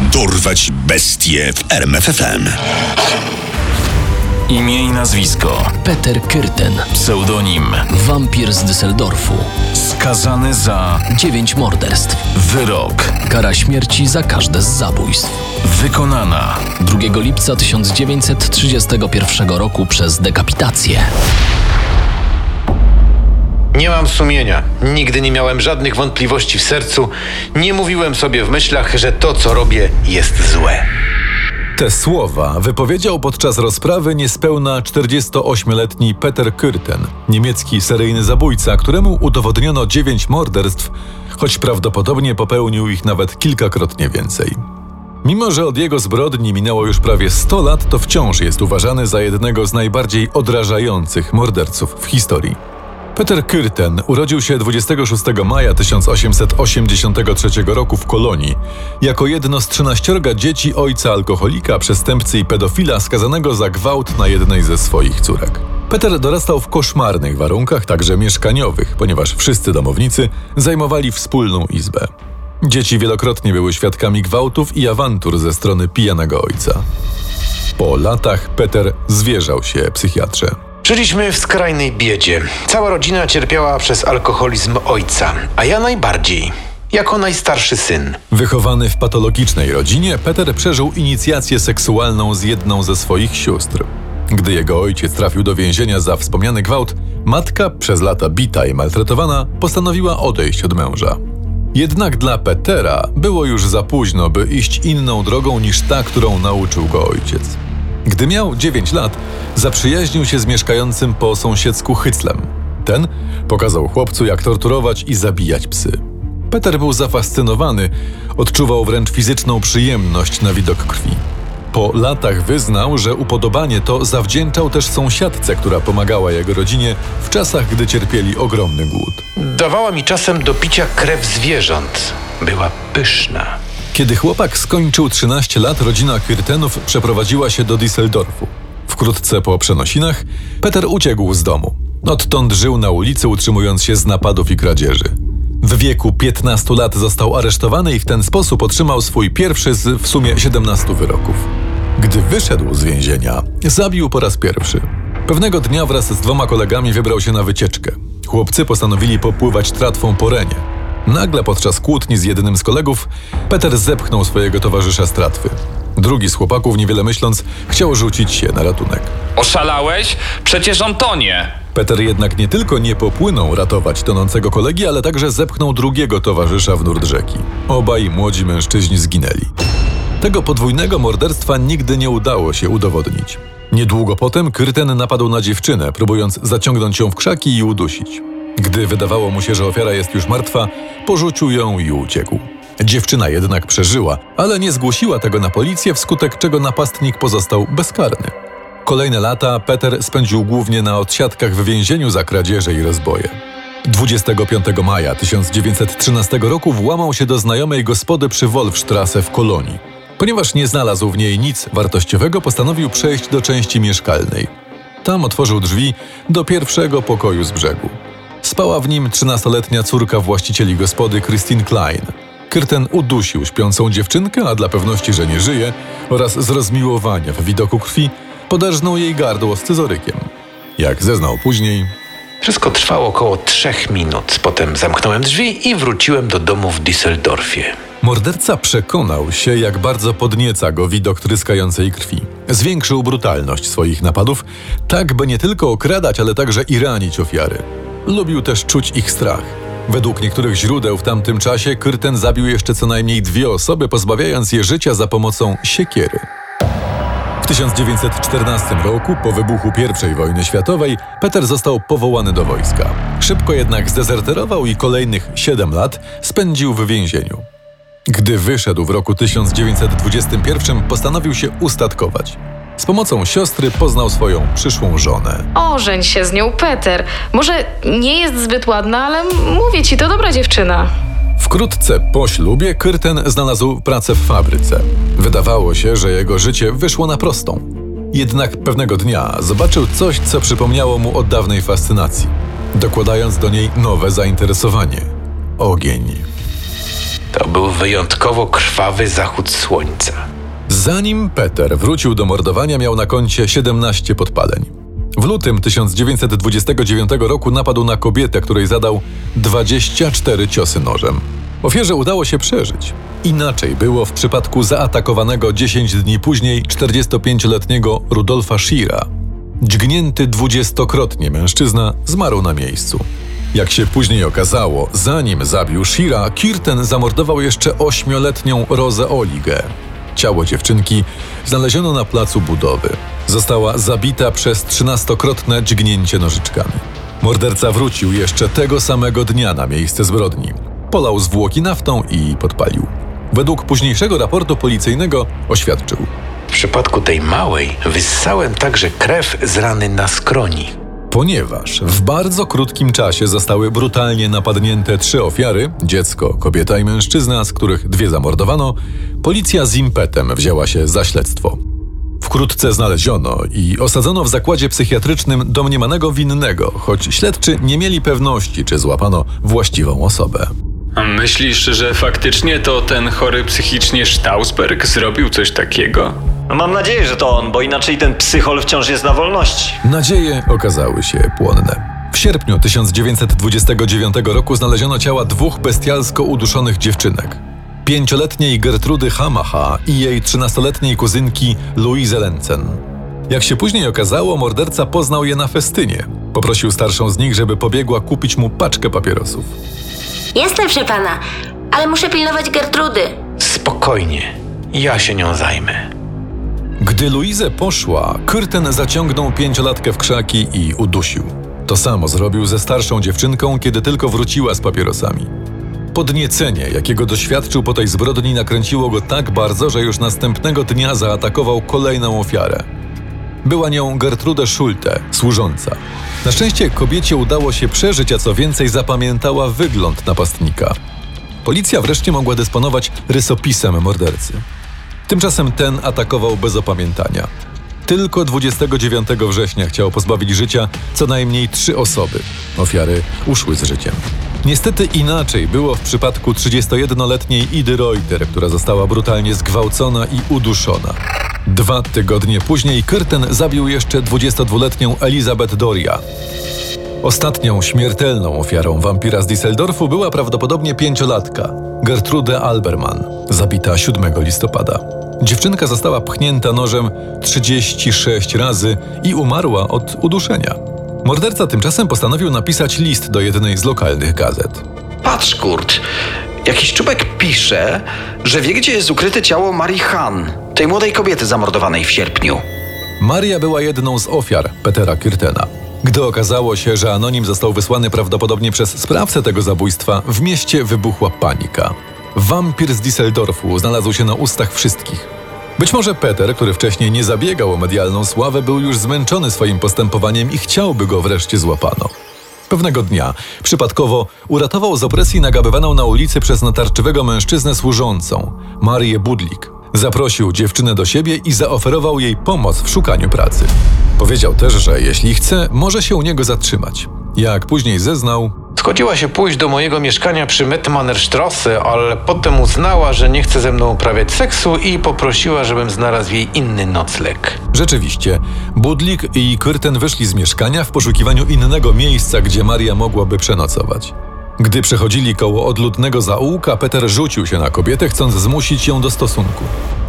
Dorwać bestie w RMFFM. Imię i nazwisko. Peter Kyrten, Pseudonim. wampir z Düsseldorfu. Skazany za Dziewięć morderstw. wyrok. Kara śmierci za każde z zabójstw. Wykonana. 2 lipca 1931 roku przez dekapitację. Nie mam sumienia. Nigdy nie miałem żadnych wątpliwości w sercu. Nie mówiłem sobie w myślach, że to, co robię, jest złe. Te słowa wypowiedział podczas rozprawy niespełna 48-letni Peter Kürten, niemiecki seryjny zabójca, któremu udowodniono dziewięć morderstw, choć prawdopodobnie popełnił ich nawet kilkakrotnie więcej. Mimo, że od jego zbrodni minęło już prawie 100 lat, to wciąż jest uważany za jednego z najbardziej odrażających morderców w historii. Peter Kürten urodził się 26 maja 1883 roku w Kolonii, jako jedno z 13 dzieci ojca alkoholika, przestępcy i pedofila skazanego za gwałt na jednej ze swoich córek. Peter dorastał w koszmarnych warunkach, także mieszkaniowych, ponieważ wszyscy domownicy zajmowali wspólną izbę. Dzieci wielokrotnie były świadkami gwałtów i awantur ze strony pijanego ojca. Po latach Peter zwierzał się psychiatrze. Żyliśmy w skrajnej biedzie. Cała rodzina cierpiała przez alkoholizm ojca, a ja najbardziej. Jako najstarszy syn. Wychowany w patologicznej rodzinie, Peter przeżył inicjację seksualną z jedną ze swoich sióstr. Gdy jego ojciec trafił do więzienia za wspomniany gwałt, matka, przez lata bita i maltretowana, postanowiła odejść od męża. Jednak dla Petera było już za późno, by iść inną drogą niż ta, którą nauczył go ojciec. Gdy miał 9 lat, zaprzyjaźnił się z mieszkającym po sąsiedzku Hyclem. Ten pokazał chłopcu, jak torturować i zabijać psy. Peter był zafascynowany, odczuwał wręcz fizyczną przyjemność na widok krwi. Po latach wyznał, że upodobanie to zawdzięczał też sąsiadce, która pomagała jego rodzinie w czasach, gdy cierpieli ogromny głód. Dawała mi czasem do picia krew zwierząt. Była pyszna. Kiedy chłopak skończył 13 lat, rodzina Kürtenów przeprowadziła się do Düsseldorfu. Wkrótce po przenosinach Peter uciekł z domu. Odtąd żył na ulicy, utrzymując się z napadów i kradzieży. W wieku 15 lat został aresztowany i w ten sposób otrzymał swój pierwszy z w sumie 17 wyroków. Gdy wyszedł z więzienia, zabił po raz pierwszy. Pewnego dnia wraz z dwoma kolegami wybrał się na wycieczkę. Chłopcy postanowili popływać tratwą po Renie. Nagle podczas kłótni z jednym z kolegów, Peter zepchnął swojego towarzysza z tratwy. Drugi z chłopaków, niewiele myśląc, chciał rzucić się na ratunek. Oszalałeś? Przecież on tonie. Peter jednak nie tylko nie popłynął ratować tonącego kolegi, ale także zepchnął drugiego towarzysza w nurt rzeki. Obaj młodzi mężczyźni zginęli. Tego podwójnego morderstwa nigdy nie udało się udowodnić. Niedługo potem Kyrten napadł na dziewczynę, próbując zaciągnąć ją w krzaki i udusić. Gdy wydawało mu się, że ofiara jest już martwa, porzucił ją i uciekł. Dziewczyna jednak przeżyła, ale nie zgłosiła tego na policję, wskutek czego napastnik pozostał bezkarny. Kolejne lata Peter spędził głównie na odsiadkach w więzieniu za kradzieże i rozboje. 25 maja 1913 roku włamał się do znajomej gospody przy Wolfstrasse w Kolonii. Ponieważ nie znalazł w niej nic wartościowego, postanowił przejść do części mieszkalnej. Tam otworzył drzwi do pierwszego pokoju z brzegu. Spała w nim 13-letnia córka właścicieli gospody Christine Klein. Kyrten udusił śpiącą dziewczynkę, a dla pewności, że nie żyje, oraz z rozmiłowania w widoku krwi poderżnął jej gardło scyzorykiem. Jak zeznał później, Wszystko trwało około trzech minut. Potem zamknąłem drzwi i wróciłem do domu w Düsseldorfie. morderca przekonał się, jak bardzo podnieca go widok tryskającej krwi. Zwiększył brutalność swoich napadów, tak by nie tylko okradać, ale także i ranić ofiary. Lubił też czuć ich strach. Według niektórych źródeł w tamtym czasie Kyrten zabił jeszcze co najmniej dwie osoby, pozbawiając je życia za pomocą siekiery. W 1914 roku, po wybuchu I wojny światowej, Peter został powołany do wojska. Szybko jednak zdezerterował i kolejnych 7 lat spędził w więzieniu. Gdy wyszedł w roku 1921, postanowił się ustatkować. Z pomocą siostry poznał swoją przyszłą żonę. Ożeń się z nią, Peter. Może nie jest zbyt ładna, ale mówię ci, to dobra dziewczyna. Wkrótce po ślubie Kyrten znalazł pracę w fabryce. Wydawało się, że jego życie wyszło na prostą. Jednak pewnego dnia zobaczył coś, co przypomniało mu o dawnej fascynacji, dokładając do niej nowe zainteresowanie ogień. To był wyjątkowo krwawy zachód słońca. Zanim Peter wrócił do mordowania, miał na koncie 17 podpaleń. W lutym 1929 roku napadł na kobietę, której zadał 24 ciosy nożem. Ofierze udało się przeżyć. Inaczej było w przypadku zaatakowanego 10 dni później 45-letniego Rudolfa Shira. Dźgnięty dwudziestokrotnie mężczyzna zmarł na miejscu. Jak się później okazało, zanim zabił Shira, Kirten zamordował jeszcze ośmioletnią Rozę Oligę. Ciało dziewczynki znaleziono na placu budowy. Została zabita przez trzynastokrotne dźgnięcie nożyczkami. Morderca wrócił jeszcze tego samego dnia na miejsce zbrodni. Polał zwłoki naftą i podpalił. Według późniejszego raportu policyjnego oświadczył. W przypadku tej małej wyssałem także krew z rany na skroni. Ponieważ w bardzo krótkim czasie zostały brutalnie napadnięte trzy ofiary dziecko, kobieta i mężczyzna, z których dwie zamordowano policja z impetem wzięła się za śledztwo. Wkrótce znaleziono i osadzono w zakładzie psychiatrycznym domniemanego winnego, choć śledczy nie mieli pewności, czy złapano właściwą osobę. Myślisz, że faktycznie to ten chory psychicznie Stausberg zrobił coś takiego? No mam nadzieję, że to on, bo inaczej ten psychol wciąż jest na wolności. Nadzieje okazały się płonne. W sierpniu 1929 roku znaleziono ciała dwóch bestialsko uduszonych dziewczynek. Pięcioletniej Gertrudy Hamaha i jej trzynastoletniej kuzynki Louise Lencen. Jak się później okazało, morderca poznał je na festynie. Poprosił starszą z nich, żeby pobiegła kupić mu paczkę papierosów. Jestem, proszę pana, ale muszę pilnować Gertrudy. Spokojnie, ja się nią zajmę. Gdy Louise poszła, Kyrten zaciągnął pięciolatkę w krzaki i udusił. To samo zrobił ze starszą dziewczynką, kiedy tylko wróciła z papierosami. Podniecenie, jakiego doświadczył po tej zbrodni, nakręciło go tak bardzo, że już następnego dnia zaatakował kolejną ofiarę. Była nią Gertrude Schulte, służąca. Na szczęście kobiecie udało się przeżyć, a co więcej zapamiętała wygląd napastnika. Policja wreszcie mogła dysponować rysopisem mordercy. Tymczasem ten atakował bez opamiętania. Tylko 29 września chciał pozbawić życia co najmniej trzy osoby. Ofiary uszły z życiem. Niestety inaczej było w przypadku 31-letniej Idy Reuter, która została brutalnie zgwałcona i uduszona. Dwa tygodnie później Kyrten zabił jeszcze 22-letnią Elizabeth Doria. Ostatnią śmiertelną ofiarą wampira z Düsseldorfu była prawdopodobnie pięciolatka, Gertrude Alberman, zabita 7 listopada. Dziewczynka została pchnięta nożem 36 razy i umarła od uduszenia. Morderca tymczasem postanowił napisać list do jednej z lokalnych gazet. Patrz, Kurt. Jakiś czubek pisze, że wie, gdzie jest ukryte ciało Marii Han, tej młodej kobiety zamordowanej w sierpniu. Maria była jedną z ofiar Petera Kyrtena. Gdy okazało się, że anonim został wysłany prawdopodobnie przez sprawcę tego zabójstwa, w mieście wybuchła panika. Wampir z Düsseldorfu znalazł się na ustach wszystkich. Być może Peter, który wcześniej nie zabiegał o medialną sławę, był już zmęczony swoim postępowaniem i chciałby go wreszcie złapano. Pewnego dnia, przypadkowo, uratował z opresji nagabywaną na ulicy przez natarczywego mężczyznę służącą, Marię Budlik. Zaprosił dziewczynę do siebie i zaoferował jej pomoc w szukaniu pracy. Powiedział też, że jeśli chce, może się u niego zatrzymać. Jak później zeznał, Zgodziła się pójść do mojego mieszkania przy Mettmannerstrasse, ale potem uznała, że nie chce ze mną uprawiać seksu i poprosiła, żebym znalazł jej inny nocleg. Rzeczywiście, Budlik i Kyrten wyszli z mieszkania w poszukiwaniu innego miejsca, gdzie Maria mogłaby przenocować. Gdy przechodzili koło odludnego zaułka, Peter rzucił się na kobietę, chcąc zmusić ją do stosunku.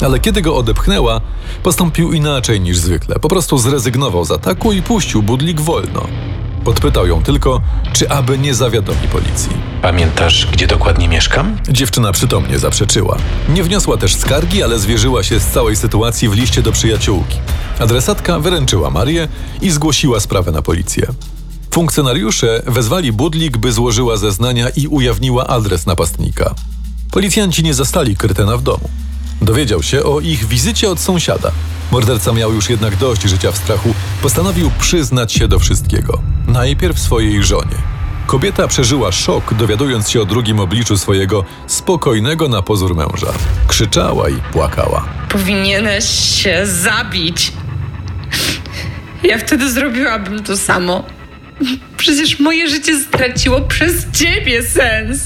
Ale kiedy go odepchnęła, postąpił inaczej niż zwykle. Po prostu zrezygnował z ataku i puścił Budlik wolno. Podpytał ją tylko, czy aby nie zawiadomi policji. Pamiętasz, gdzie dokładnie mieszkam? Dziewczyna przytomnie zaprzeczyła. Nie wniosła też skargi, ale zwierzyła się z całej sytuacji w liście do przyjaciółki. Adresatka wyręczyła Marię i zgłosiła sprawę na policję. Funkcjonariusze wezwali Budlik, by złożyła zeznania i ujawniła adres napastnika. Policjanci nie zastali Krytena w domu. Dowiedział się o ich wizycie od sąsiada. Morderca miał już jednak dość życia w strachu, postanowił przyznać się do wszystkiego. Najpierw swojej żonie. Kobieta przeżyła szok, dowiadując się o drugim obliczu swojego spokojnego na pozór męża. Krzyczała i płakała. Powinieneś się zabić. Ja wtedy zrobiłabym to samo. Przecież moje życie straciło przez ciebie sens.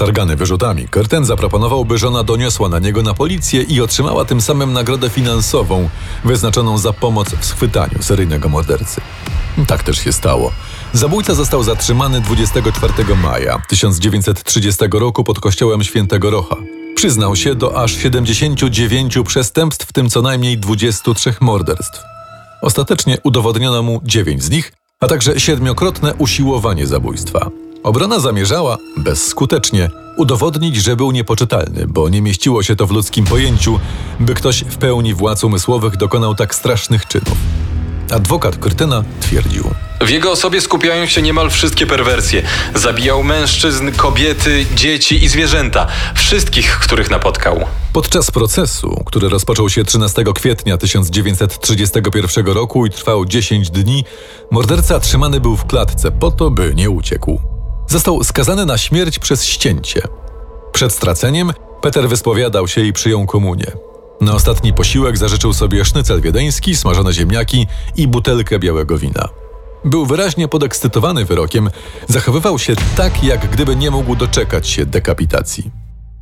Targany wyrzutami, Curtin zaproponował, by żona doniosła na niego na policję i otrzymała tym samym nagrodę finansową wyznaczoną za pomoc w schwytaniu seryjnego mordercy. Tak też się stało. Zabójca został zatrzymany 24 maja 1930 roku pod kościołem Świętego Rocha. Przyznał się do aż 79 przestępstw, w tym co najmniej 23 morderstw. Ostatecznie udowodniono mu 9 z nich, a także siedmiokrotne usiłowanie zabójstwa. Obrona zamierzała, bezskutecznie, udowodnić, że był niepoczytalny, bo nie mieściło się to w ludzkim pojęciu, by ktoś w pełni władz umysłowych dokonał tak strasznych czynów. Adwokat Krytyna twierdził. W jego osobie skupiają się niemal wszystkie perwersje. Zabijał mężczyzn, kobiety, dzieci i zwierzęta. Wszystkich, których napotkał. Podczas procesu, który rozpoczął się 13 kwietnia 1931 roku i trwał 10 dni, morderca trzymany był w klatce po to, by nie uciekł. Został skazany na śmierć przez ścięcie. Przed straceniem Peter wyspowiadał się i przyjął komunię. Na ostatni posiłek zażyczył sobie sznycel wiedeński, smażone ziemniaki i butelkę białego wina. Był wyraźnie podekscytowany wyrokiem, zachowywał się tak, jak gdyby nie mógł doczekać się dekapitacji.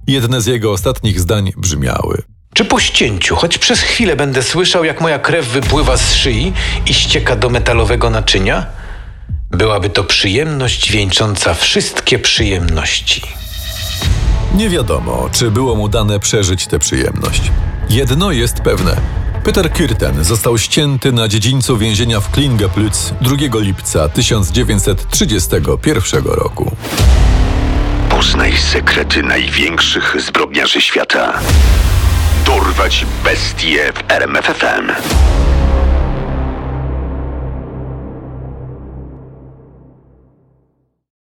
Jedne z jego ostatnich zdań brzmiały: Czy po ścięciu, choć przez chwilę będę słyszał, jak moja krew wypływa z szyi i ścieka do metalowego naczynia? Byłaby to przyjemność wieńcząca wszystkie przyjemności. Nie wiadomo, czy było mu dane przeżyć tę przyjemność. Jedno jest pewne. Peter Kürten został ścięty na dziedzińcu więzienia w Klingeplütz 2 lipca 1931 roku. Poznaj sekrety największych zbrodniarzy świata. Dorwać bestie w RMFFM.